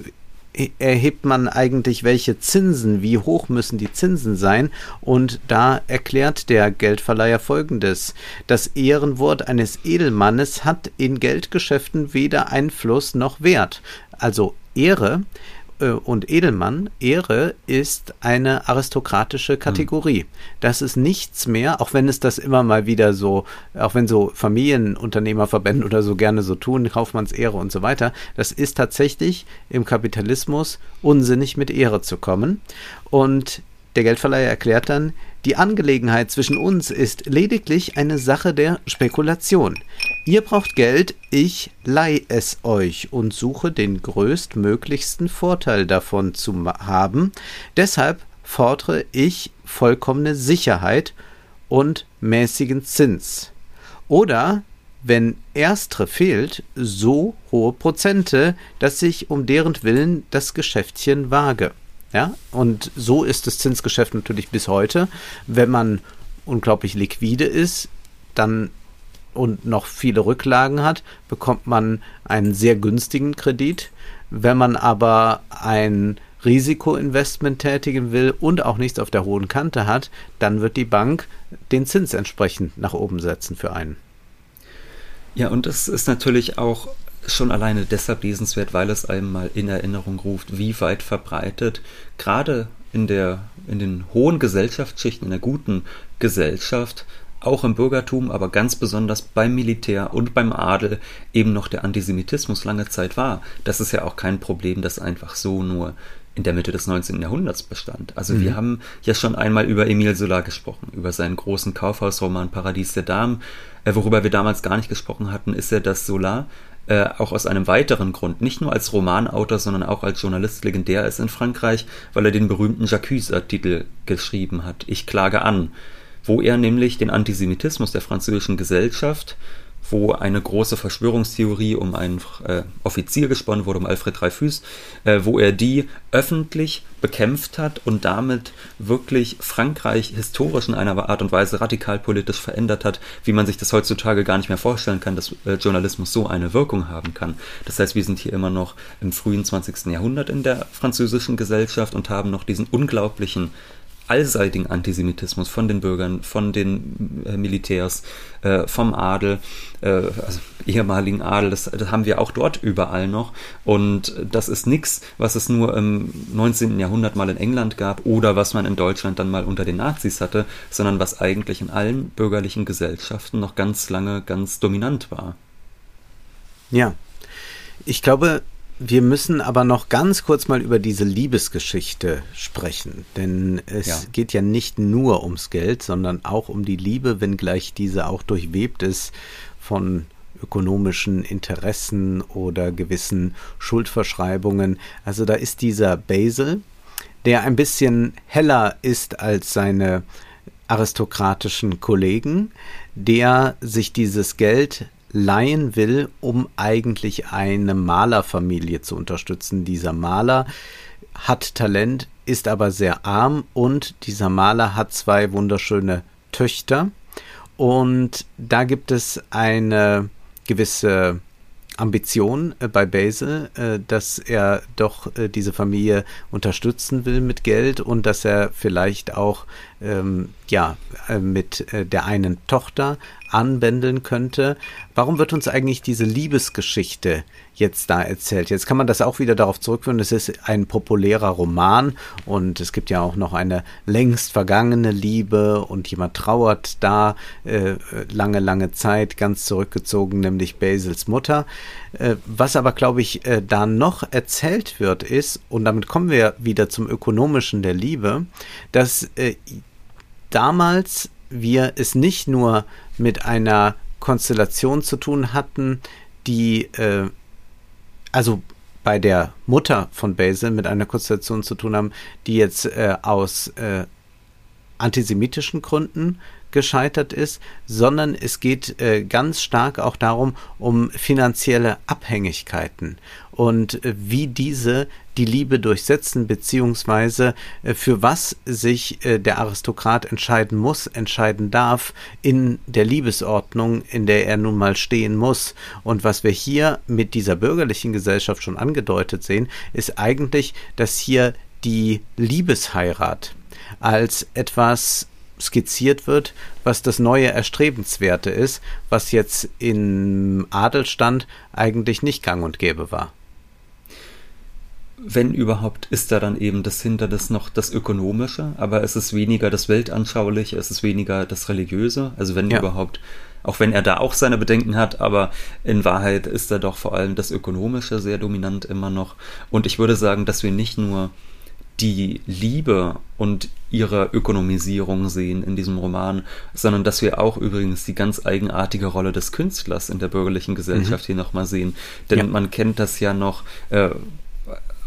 Speaker 1: erhebt man eigentlich welche Zinsen, wie hoch müssen die Zinsen sein? Und da erklärt der Geldverleiher folgendes. Das Ehrenwort eines Edelmannes hat in Geldgeschäften weder Einfluss noch Wert. Also Ehre und Edelmann, Ehre ist eine aristokratische Kategorie. Mhm. Das ist nichts mehr, auch wenn es das immer mal wieder so, auch wenn so Familienunternehmerverbände oder so gerne so tun, Kaufmannsehre und so weiter, das ist tatsächlich im Kapitalismus unsinnig mit Ehre zu kommen. Und der Geldverleiher erklärt dann, die Angelegenheit zwischen uns ist lediglich eine Sache der Spekulation. Ihr braucht Geld, ich leih es euch und suche den größtmöglichsten Vorteil davon zu haben. Deshalb fordere ich vollkommene Sicherheit und mäßigen Zins. Oder wenn erstere fehlt, so hohe Prozente, dass ich um deren Willen das Geschäftchen wage. Ja, und so ist das Zinsgeschäft natürlich bis heute. Wenn man unglaublich liquide ist, dann und noch viele Rücklagen hat, bekommt man einen sehr günstigen Kredit. Wenn man aber ein Risikoinvestment tätigen will und auch nichts auf der hohen Kante hat, dann wird die Bank den Zins entsprechend nach oben setzen für einen.
Speaker 2: Ja, und das ist natürlich auch schon alleine deshalb lesenswert, weil es einem mal in Erinnerung ruft, wie weit verbreitet gerade in der in den hohen Gesellschaftsschichten, in der guten Gesellschaft, auch im Bürgertum, aber ganz besonders beim Militär und beim Adel eben noch der Antisemitismus lange Zeit war. Das ist ja auch kein Problem, das einfach so nur in der Mitte des 19. Jahrhunderts bestand. Also mhm. wir haben ja schon einmal über Emile Zola gesprochen, über seinen großen Kaufhausroman Paradies der Damen. Äh, worüber wir damals gar nicht gesprochen hatten, ist ja, dass Zola äh, auch aus einem weiteren Grund, nicht nur als Romanautor, sondern auch als Journalist legendär ist in Frankreich, weil er den berühmten Jacques-Titel geschrieben hat, Ich klage an, wo er nämlich den Antisemitismus der französischen Gesellschaft wo eine große Verschwörungstheorie um einen äh, Offizier gesponnen wurde, um Alfred Dreyfus, äh, wo er die öffentlich bekämpft hat und damit wirklich Frankreich historisch in einer Art und Weise radikal politisch verändert hat, wie man sich das heutzutage gar nicht mehr vorstellen kann, dass äh, Journalismus so eine Wirkung haben kann. Das heißt, wir sind hier immer noch im frühen 20. Jahrhundert in der französischen Gesellschaft und haben noch diesen unglaublichen allseitigen Antisemitismus von den Bürgern, von den äh, Militärs, äh, vom Adel, äh, also ehemaligen Adel, das, das, haben wir auch dort überall noch. Und das ist nichts, was es nur im 19. Jahrhundert mal in England gab oder was man in Deutschland dann mal unter den Nazis hatte, sondern was eigentlich in allen bürgerlichen Gesellschaften noch ganz lange ganz dominant war.
Speaker 1: Ja, ich glaube, wir müssen aber noch ganz kurz mal über diese Liebesgeschichte sprechen, denn es ja. geht ja nicht nur ums Geld, sondern auch um die Liebe, wenngleich diese auch durchwebt ist von ökonomischen Interessen oder gewissen Schuldverschreibungen. Also da ist dieser Basil, der ein bisschen heller ist als seine aristokratischen Kollegen, der sich dieses Geld leihen will, um eigentlich eine Malerfamilie zu unterstützen. Dieser Maler hat Talent, ist aber sehr arm und dieser Maler hat zwei wunderschöne Töchter. Und da gibt es eine gewisse Ambition äh, bei Basil, äh, dass er doch äh, diese Familie unterstützen will mit Geld und dass er vielleicht auch ähm, ja mit der einen Tochter anbändeln könnte. Warum wird uns eigentlich diese Liebesgeschichte jetzt da erzählt. Jetzt kann man das auch wieder darauf zurückführen, es ist ein populärer Roman und es gibt ja auch noch eine längst vergangene Liebe und jemand trauert da äh, lange, lange Zeit ganz zurückgezogen, nämlich Basils Mutter. Äh, was aber, glaube ich, äh, da noch erzählt wird, ist, und damit kommen wir wieder zum Ökonomischen der Liebe, dass äh, damals wir es nicht nur mit einer Konstellation zu tun hatten, die äh, also bei der Mutter von Basil mit einer Konstellation zu tun haben, die jetzt äh, aus äh, antisemitischen Gründen gescheitert ist, sondern es geht äh, ganz stark auch darum, um finanzielle Abhängigkeiten. Und äh, wie diese die Liebe durchsetzen, beziehungsweise äh, für was sich äh, der Aristokrat entscheiden muss, entscheiden darf in der Liebesordnung, in der er nun mal stehen muss. Und was wir hier mit dieser bürgerlichen Gesellschaft schon angedeutet sehen, ist eigentlich, dass hier die Liebesheirat als etwas skizziert wird, was das neue Erstrebenswerte ist, was jetzt im Adelstand eigentlich nicht gang und gäbe war.
Speaker 2: Wenn überhaupt, ist da dann eben das hinter das noch das Ökonomische, aber es ist weniger das Weltanschauliche, es ist weniger das Religiöse, also wenn ja. überhaupt, auch wenn er da auch seine Bedenken hat, aber in Wahrheit ist da doch vor allem das Ökonomische sehr dominant immer noch. Und ich würde sagen, dass wir nicht nur die Liebe und ihre Ökonomisierung sehen in diesem Roman, sondern dass wir auch übrigens die ganz eigenartige Rolle des Künstlers in der bürgerlichen Gesellschaft mhm. hier nochmal sehen. Denn ja. man kennt das ja noch äh,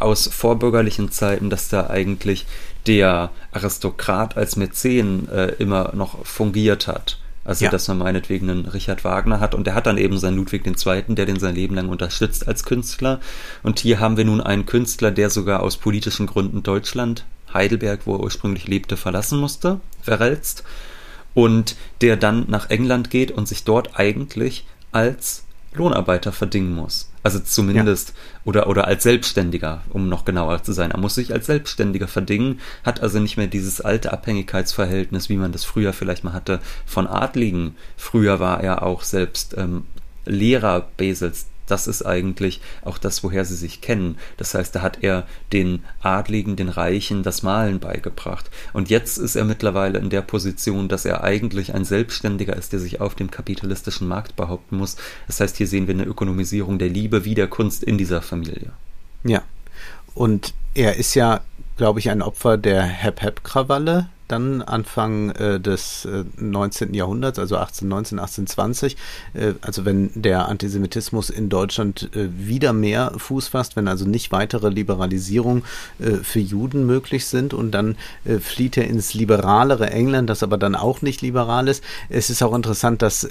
Speaker 2: aus vorbürgerlichen Zeiten, dass da eigentlich der Aristokrat als Mäzen äh, immer noch fungiert hat. Also, ja. dass man meinetwegen einen Richard Wagner hat und der hat dann eben seinen Ludwig II., der den sein Leben lang unterstützt als Künstler. Und hier haben wir nun einen Künstler, der sogar aus politischen Gründen Deutschland, Heidelberg, wo er ursprünglich lebte, verlassen musste, verrälzt. Und der dann nach England geht und sich dort eigentlich als Lohnarbeiter verdingen muss. Also zumindest ja. oder oder als Selbstständiger, um noch genauer zu sein. Er muss sich als Selbstständiger verdingen, hat also nicht mehr dieses alte Abhängigkeitsverhältnis, wie man das früher vielleicht mal hatte von Adligen. Früher war er auch selbst ähm, Lehrer Basels, das ist eigentlich auch das, woher sie sich kennen. Das heißt, da hat er den Adligen, den Reichen das Malen beigebracht. Und jetzt ist er mittlerweile in der Position, dass er eigentlich ein Selbstständiger ist, der sich auf dem kapitalistischen Markt behaupten muss. Das heißt, hier sehen wir eine Ökonomisierung der Liebe wie der Kunst in dieser Familie.
Speaker 1: Ja. Und er ist ja, glaube ich, ein Opfer der Hep-Hep-Krawalle dann Anfang äh, des äh, 19. Jahrhunderts, also 1819, 1820, äh, also wenn der Antisemitismus in Deutschland äh, wieder mehr Fuß fasst, wenn also nicht weitere Liberalisierung äh, für Juden möglich sind und dann äh, flieht er ins liberalere England, das aber dann auch nicht liberal ist. Es ist auch interessant, dass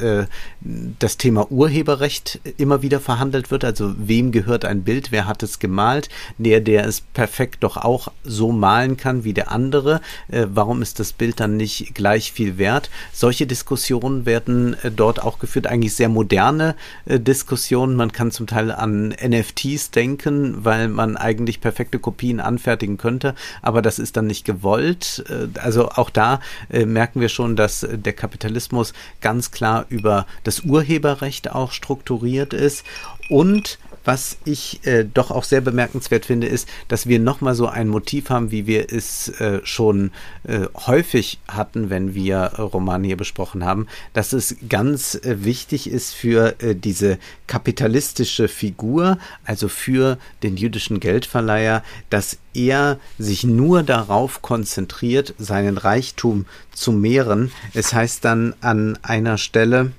Speaker 1: das Thema Urheberrecht immer wieder verhandelt wird, also wem gehört ein Bild, wer hat es gemalt, der, der es perfekt doch auch so malen kann wie der andere, warum ist ist das Bild dann nicht gleich viel wert? Solche Diskussionen werden äh, dort auch geführt, eigentlich sehr moderne äh, Diskussionen. Man kann zum Teil an NFTs denken, weil man eigentlich perfekte Kopien anfertigen könnte, aber das ist dann nicht gewollt. Äh, also auch da merken wir schon, dass der Kapitalismus ganz klar über das Urheberrecht auch strukturiert ist und was ich äh, doch auch sehr bemerkenswert finde, ist, dass wir nochmal so ein Motiv haben, wie wir es äh, schon äh, häufig hatten, wenn wir Romane hier besprochen haben, dass es ganz äh, wichtig ist für äh, diese kapitalistische Figur, also für den jüdischen Geldverleiher, dass er sich nur darauf konzentriert, seinen Reichtum zu mehren. Es heißt dann an einer Stelle,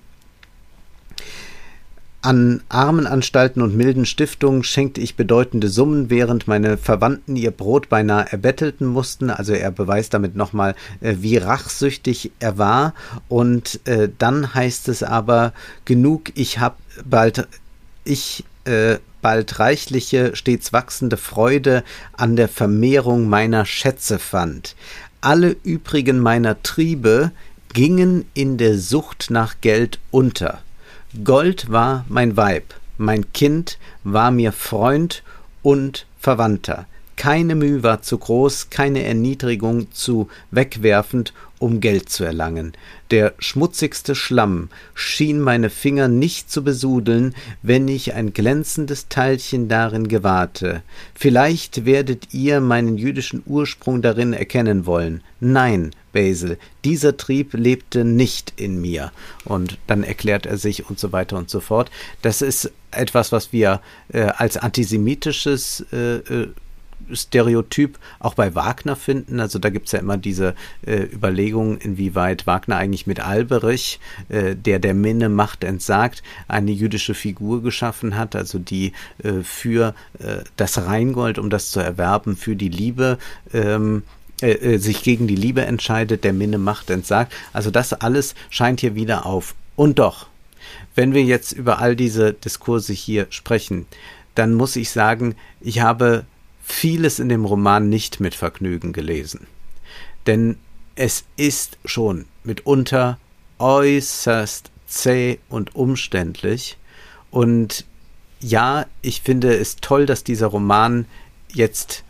Speaker 1: An Armenanstalten und milden Stiftungen schenkte ich bedeutende Summen, während meine Verwandten ihr Brot beinahe erbettelten mussten. Also er beweist damit nochmal, äh, wie rachsüchtig er war. Und äh, dann heißt es aber, genug, ich hab bald, ich äh, bald reichliche, stets wachsende Freude an der Vermehrung meiner Schätze fand. Alle übrigen meiner Triebe gingen in der Sucht nach Geld unter. Gold war mein Weib, mein Kind war mir Freund und Verwandter. Keine Mühe war zu groß, keine Erniedrigung zu wegwerfend, um Geld zu erlangen. Der schmutzigste Schlamm schien meine Finger nicht zu besudeln, wenn ich ein glänzendes Teilchen darin gewahrte. Vielleicht werdet ihr meinen jüdischen Ursprung darin erkennen wollen. Nein, Basil, dieser Trieb lebte nicht in mir. Und dann erklärt er sich und so weiter und so fort. Das ist etwas, was wir äh, als antisemitisches äh, äh Stereotyp auch bei Wagner finden. Also da gibt es ja immer diese äh, Überlegung, inwieweit Wagner eigentlich mit Alberich, äh, der der Minne Macht entsagt, eine jüdische Figur geschaffen hat, also die äh, für äh, das Rheingold, um das zu erwerben, für die Liebe ähm, äh, äh, sich gegen die Liebe entscheidet, der Minne Macht entsagt. Also das alles scheint hier wieder auf. Und doch, wenn wir jetzt über all diese Diskurse hier sprechen, dann muss ich sagen, ich habe vieles in dem Roman nicht mit Vergnügen gelesen. Denn es ist schon mitunter äußerst zäh und umständlich. Und ja, ich finde es toll, dass dieser Roman jetzt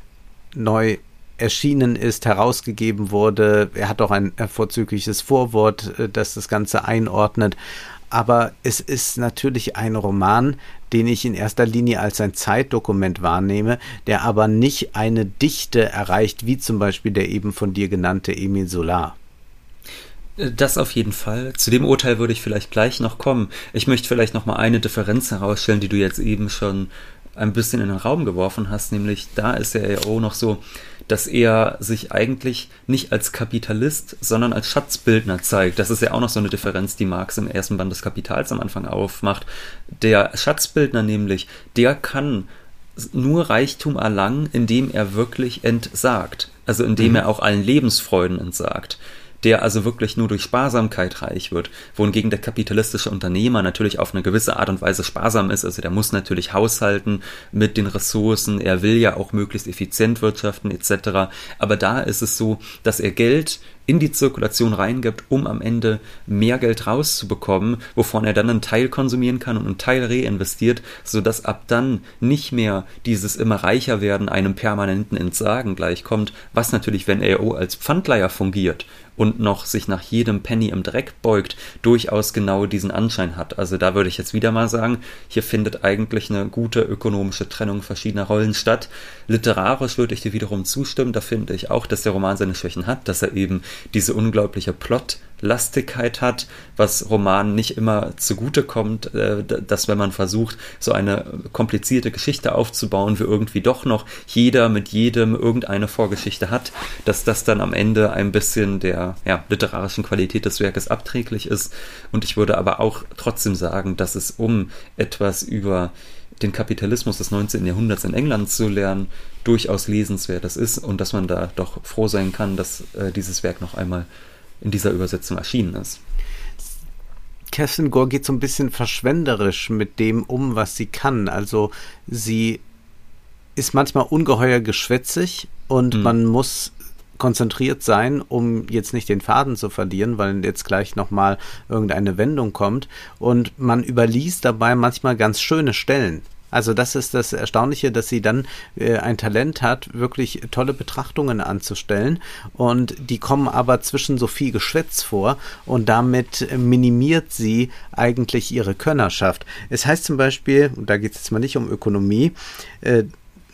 Speaker 1: neu erschienen ist, herausgegeben wurde. Er hat auch ein vorzügliches Vorwort, äh, das das Ganze einordnet aber es ist natürlich ein Roman, den ich in erster Linie als ein Zeitdokument wahrnehme, der aber nicht eine Dichte erreicht, wie zum Beispiel der eben von dir genannte Emil Solar.
Speaker 2: Das auf jeden Fall. Zu dem Urteil würde ich vielleicht gleich noch kommen. Ich möchte vielleicht noch mal eine Differenz herausstellen, die du jetzt eben schon ein bisschen in den Raum geworfen hast, nämlich da ist der EO noch so, dass er sich eigentlich nicht als Kapitalist, sondern als Schatzbildner zeigt. Das ist ja auch noch so eine Differenz, die Marx im ersten Band des Kapitals am Anfang aufmacht. Der Schatzbildner nämlich, der kann nur Reichtum erlangen, indem er wirklich entsagt. Also indem mhm. er auch allen Lebensfreuden entsagt der also wirklich nur durch Sparsamkeit reich wird, wohingegen der kapitalistische Unternehmer natürlich auf eine gewisse Art und Weise sparsam ist, also der muss natürlich haushalten mit den Ressourcen, er will ja auch möglichst effizient wirtschaften etc., aber da ist es so, dass er Geld in die Zirkulation reingibt, um am Ende mehr Geld rauszubekommen, wovon er dann einen Teil konsumieren kann und einen Teil reinvestiert, sodass ab dann nicht mehr dieses immer reicher werden einem permanenten Entsagen gleichkommt, was natürlich, wenn er als Pfandleiher fungiert und noch sich nach jedem Penny im Dreck beugt, durchaus genau diesen Anschein hat. Also da würde ich jetzt wieder mal sagen, hier findet eigentlich eine gute ökonomische Trennung verschiedener Rollen statt. Literarisch würde ich dir wiederum zustimmen, da finde ich auch, dass der Roman seine Schwächen hat, dass er eben diese unglaubliche Plot Lastigkeit hat, was Romanen nicht immer zugute kommt, äh, dass wenn man versucht, so eine komplizierte Geschichte aufzubauen, wie irgendwie doch noch jeder mit jedem irgendeine Vorgeschichte hat, dass das dann am Ende ein bisschen der ja, literarischen Qualität des Werkes abträglich ist. Und ich würde aber auch trotzdem sagen, dass es um etwas über den Kapitalismus des 19. Jahrhunderts in England zu lernen, durchaus lesenswert ist und dass man da doch froh sein kann, dass äh, dieses Werk noch einmal in dieser Übersetzung erschienen ist.
Speaker 1: Kerstin Gore geht so ein bisschen verschwenderisch mit dem um, was sie kann. Also sie ist manchmal ungeheuer geschwätzig und mhm. man muss konzentriert sein, um jetzt nicht den Faden zu verlieren, weil jetzt gleich nochmal irgendeine Wendung kommt. Und man überliest dabei manchmal ganz schöne Stellen. Also das ist das Erstaunliche, dass sie dann äh, ein Talent hat, wirklich tolle Betrachtungen anzustellen und die kommen aber zwischen so viel Geschwätz vor und damit minimiert sie eigentlich ihre Könnerschaft. Es heißt zum Beispiel, und da geht es jetzt mal nicht um Ökonomie, äh,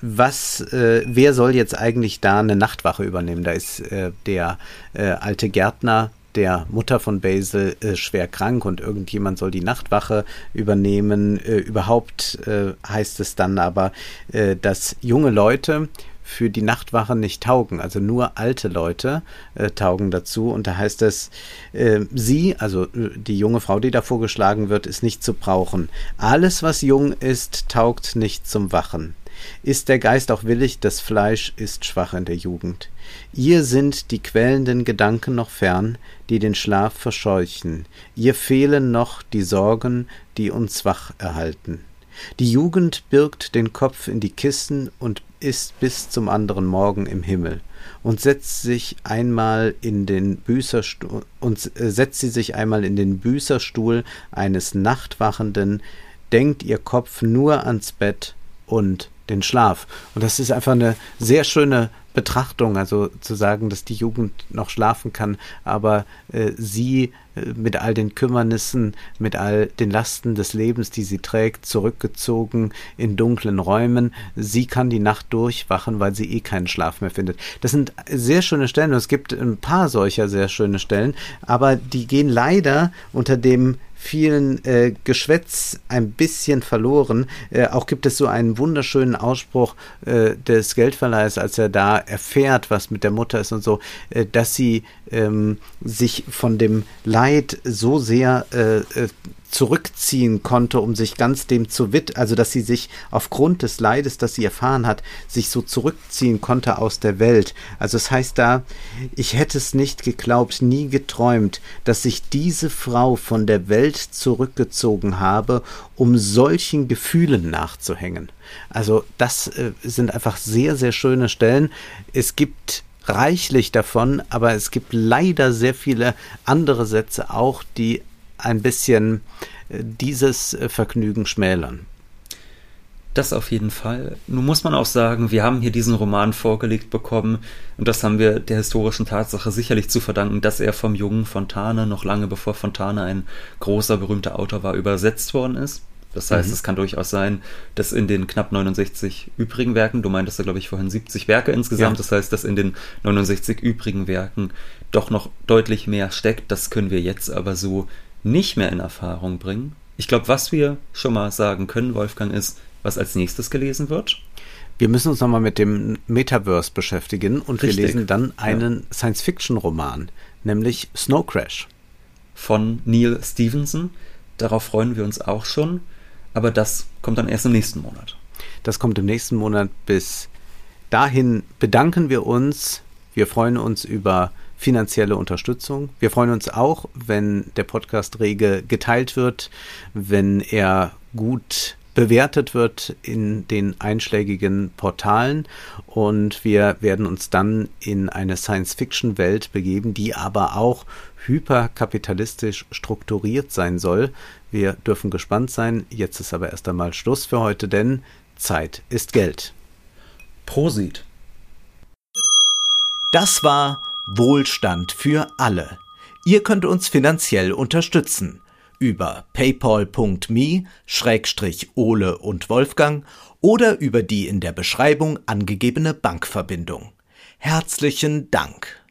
Speaker 1: was, äh, wer soll jetzt eigentlich da eine Nachtwache übernehmen? Da ist äh, der äh, alte Gärtner der Mutter von Basil äh, schwer krank und irgendjemand soll die Nachtwache übernehmen. Äh, überhaupt äh, heißt es dann aber, äh, dass junge Leute für die Nachtwache nicht taugen. Also nur alte Leute äh, taugen dazu. Und da heißt es, äh, sie, also äh, die junge Frau, die da vorgeschlagen wird, ist nicht zu brauchen. Alles, was jung ist, taugt nicht zum Wachen. Ist der Geist auch willig, das Fleisch ist schwach in der Jugend. Ihr sind die quälenden Gedanken noch fern, die den Schlaf verscheuchen. Ihr fehlen noch die Sorgen, die uns wach erhalten. Die Jugend birgt den Kopf in die Kissen und ist bis zum anderen Morgen im Himmel und setzt sich einmal in den Büßerstuhl und äh, setzt sie sich einmal in den Büßerstuhl eines Nachtwachenden, denkt ihr Kopf nur ans Bett und den Schlaf. Und das ist einfach eine sehr schöne Betrachtung, also zu sagen, dass die Jugend noch schlafen kann, aber äh, sie äh, mit all den Kümmernissen, mit all den Lasten des Lebens, die sie trägt, zurückgezogen in dunklen Räumen, sie kann die Nacht durchwachen, weil sie eh keinen Schlaf mehr findet. Das sind sehr schöne Stellen und es gibt ein paar solcher sehr schöne Stellen, aber die gehen leider unter dem vielen äh, Geschwätz ein bisschen verloren. Äh, auch gibt es so einen wunderschönen Ausspruch äh, des Geldverleihers, als er da erfährt, was mit der Mutter ist und so, äh, dass sie ähm, sich von dem Leid so sehr äh, äh, zurückziehen konnte, um sich ganz dem zu widmen, also dass sie sich aufgrund des Leides, das sie erfahren hat, sich so zurückziehen konnte aus der Welt. Also es das heißt da, ich hätte es nicht geglaubt, nie geträumt, dass sich diese Frau von der Welt zurückgezogen habe, um solchen Gefühlen nachzuhängen. Also das äh, sind einfach sehr, sehr schöne Stellen. Es gibt reichlich davon, aber es gibt leider sehr viele andere Sätze auch, die ein bisschen äh, dieses äh, Vergnügen schmälern.
Speaker 2: Das auf jeden Fall. Nun muss man auch sagen, wir haben hier diesen Roman vorgelegt bekommen und das haben wir der historischen Tatsache sicherlich zu verdanken, dass er vom jungen Fontane noch lange bevor Fontane ein großer berühmter Autor war, übersetzt worden ist. Das heißt, mhm. es kann durchaus sein, dass in den knapp 69 übrigen Werken, du meintest ja, glaube ich, vorhin 70 Werke insgesamt, ja. das heißt, dass in den 69 übrigen Werken doch noch deutlich mehr steckt. Das können wir jetzt aber so nicht mehr in Erfahrung bringen. Ich glaube, was wir schon mal sagen können, Wolfgang, ist, was als nächstes gelesen wird.
Speaker 1: Wir müssen uns nochmal mit dem Metaverse beschäftigen und Richtig. wir lesen dann einen ja. Science-Fiction-Roman, nämlich Snow Crash.
Speaker 2: Von Neil Stevenson. Darauf freuen wir uns auch schon, aber das kommt dann erst im nächsten Monat.
Speaker 1: Das kommt im nächsten Monat. Bis dahin bedanken wir uns. Wir freuen uns über finanzielle Unterstützung. Wir freuen uns auch, wenn der Podcast rege geteilt wird, wenn er gut bewertet wird in den einschlägigen Portalen und wir werden uns dann in eine Science-Fiction-Welt begeben, die aber auch hyperkapitalistisch strukturiert sein soll. Wir dürfen gespannt sein. Jetzt ist aber erst einmal Schluss für heute, denn Zeit ist Geld.
Speaker 2: Prosit.
Speaker 1: Das war Wohlstand für alle. Ihr könnt uns finanziell unterstützen über paypal.me-ole und Wolfgang oder über die in der Beschreibung angegebene Bankverbindung. Herzlichen Dank.